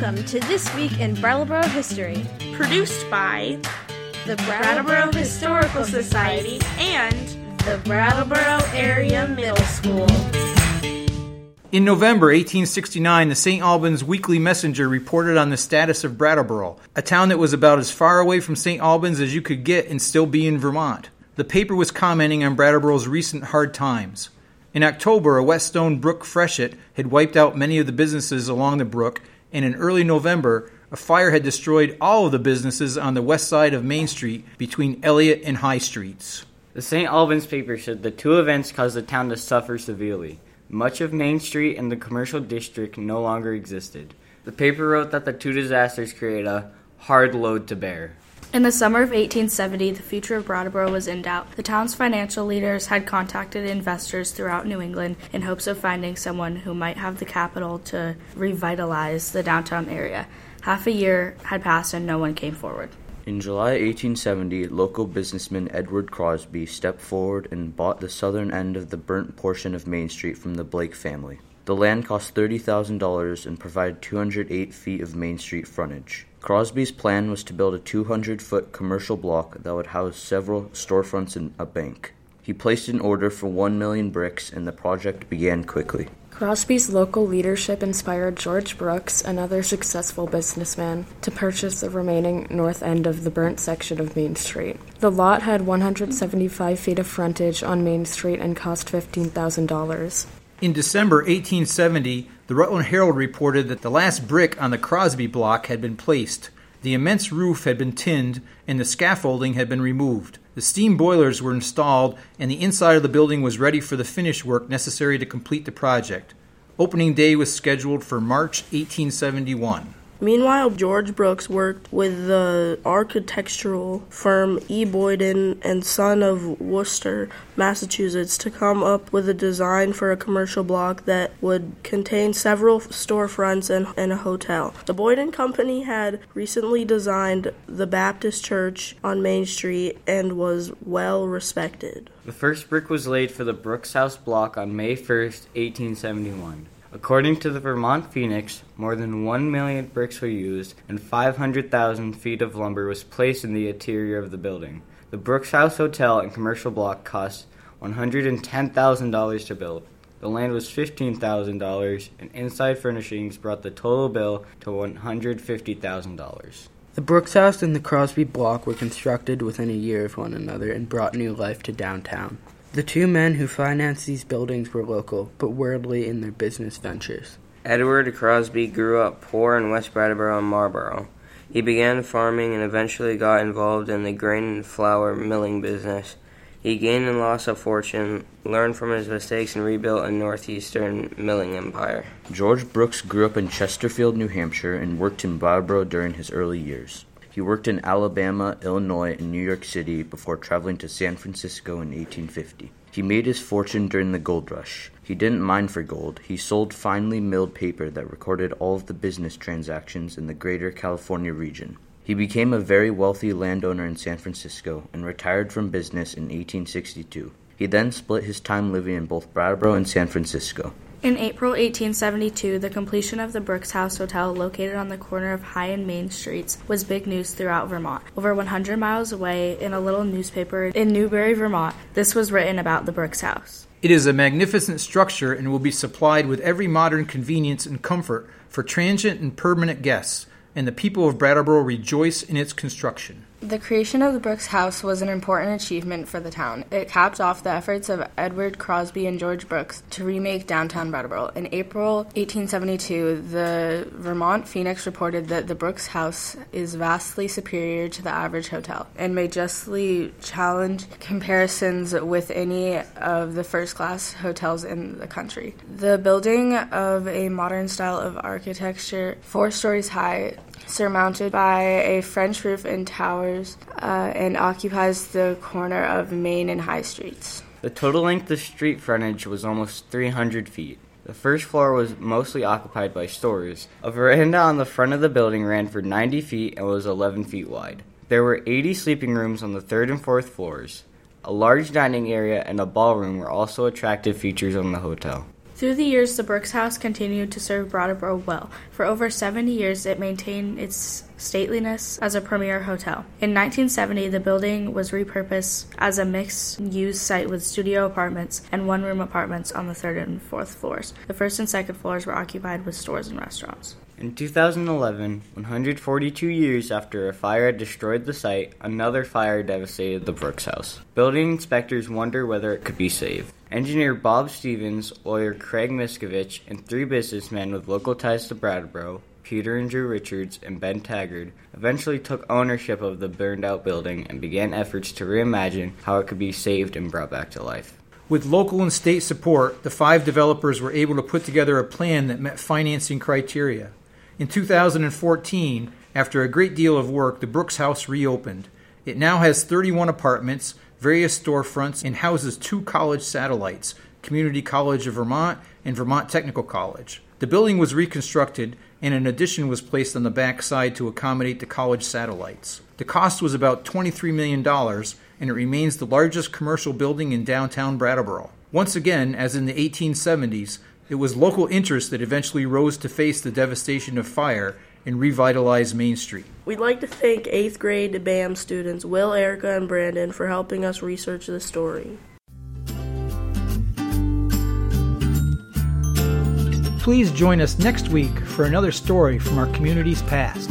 Welcome to This Week in Brattleboro History, produced by the Brattleboro Historical Society and the Brattleboro Area Middle School. In November 1869, the St. Albans Weekly Messenger reported on the status of Brattleboro, a town that was about as far away from St. Albans as you could get and still be in Vermont. The paper was commenting on Brattleboro's recent hard times. In October, a Whetstone Brook freshet had wiped out many of the businesses along the brook, and in early November, a fire had destroyed all of the businesses on the west side of Main Street between Elliot and High Streets. The St. Albans paper said the two events caused the town to suffer severely. Much of Main Street and the commercial district no longer existed. The paper wrote that the two disasters created a hard load to bear. In the summer of 1870, the future of Brattleboro was in doubt. The town's financial leaders had contacted investors throughout New England in hopes of finding someone who might have the capital to revitalize the downtown area. Half a year had passed and no one came forward. In July 1870, local businessman Edward Crosby stepped forward and bought the southern end of the burnt portion of Main Street from the Blake family. The land cost $30,000 and provided 208 feet of Main Street frontage. Crosby's plan was to build a 200 foot commercial block that would house several storefronts and a bank. He placed an order for 1 million bricks and the project began quickly. Crosby's local leadership inspired George Brooks, another successful businessman, to purchase the remaining north end of the burnt section of Main Street. The lot had 175 feet of frontage on Main Street and cost $15,000. In December 1870, the Rutland Herald reported that the last brick on the Crosby block had been placed. The immense roof had been tinned and the scaffolding had been removed. The steam boilers were installed and the inside of the building was ready for the finish work necessary to complete the project. Opening day was scheduled for March 1871. Meanwhile, George Brooks worked with the architectural firm E. Boyden and Son of Worcester, Massachusetts, to come up with a design for a commercial block that would contain several storefronts and, and a hotel. The Boyden Company had recently designed the Baptist Church on Main Street and was well respected. The first brick was laid for the Brooks House block on May 1st, 1871. According to the Vermont Phoenix, more than 1 million bricks were used and 500,000 feet of lumber was placed in the interior of the building. The Brooks House Hotel and commercial block cost $110,000 to build. The land was $15,000 and inside furnishings brought the total bill to $150,000. The Brooks House and the Crosby block were constructed within a year of one another and brought new life to downtown. The two men who financed these buildings were local, but worldly in their business ventures. Edward Crosby grew up poor in West Brattleboro and Marlboro. He began farming and eventually got involved in the grain and flour milling business. He gained and lost a fortune, learned from his mistakes, and rebuilt a northeastern milling empire. George Brooks grew up in Chesterfield, New Hampshire, and worked in Brattleboro during his early years. He worked in Alabama, Illinois, and New York City before traveling to San Francisco in 1850. He made his fortune during the gold rush. He didn't mine for gold. He sold finely milled paper that recorded all of the business transactions in the greater California region. He became a very wealthy landowner in San Francisco and retired from business in 1862. He then split his time living in both Brattleboro and San Francisco. In April 1872, the completion of the Brooks House Hotel, located on the corner of High and Main Streets, was big news throughout Vermont. Over 100 miles away, in a little newspaper in Newbury, Vermont, this was written about the Brooks House. It is a magnificent structure and will be supplied with every modern convenience and comfort for transient and permanent guests, and the people of Brattleboro rejoice in its construction. The creation of the Brooks House was an important achievement for the town. It capped off the efforts of Edward Crosby and George Brooks to remake downtown Brattleboro. In April 1872, the Vermont Phoenix reported that the Brooks House is vastly superior to the average hotel and may justly challenge comparisons with any of the first class hotels in the country. The building of a modern style of architecture, four stories high, surmounted by a French roof and towers, uh, and occupies the corner of Main and High Streets. The total length of street frontage was almost 300 feet. The first floor was mostly occupied by stores. A veranda on the front of the building ran for 90 feet and was 11 feet wide. There were 80 sleeping rooms on the third and fourth floors. A large dining area and a ballroom were also attractive features on the hotel. Through the years, the Brooks House continued to serve Brattleboro well. For over 70 years, it maintained its stateliness as a premier hotel. In 1970, the building was repurposed as a mixed use site with studio apartments and one room apartments on the third and fourth floors. The first and second floors were occupied with stores and restaurants. In 2011, 142 years after a fire had destroyed the site, another fire devastated the Brooks House. Building inspectors wonder whether it could be saved. Engineer Bob Stevens, lawyer Craig Miskovich, and three businessmen with local ties to Brattleboro, Peter and Drew Richards, and Ben Taggart, eventually took ownership of the burned out building and began efforts to reimagine how it could be saved and brought back to life. With local and state support, the five developers were able to put together a plan that met financing criteria. In 2014, after a great deal of work, the Brooks House reopened. It now has 31 apartments, various storefronts, and houses two college satellites Community College of Vermont and Vermont Technical College. The building was reconstructed, and an addition was placed on the back side to accommodate the college satellites. The cost was about $23 million, and it remains the largest commercial building in downtown Brattleboro. Once again, as in the 1870s, it was local interest that eventually rose to face the devastation of fire and revitalize Main Street. We'd like to thank 8th grade BAM students Will, Erica, and Brandon for helping us research this story. Please join us next week for another story from our community's past.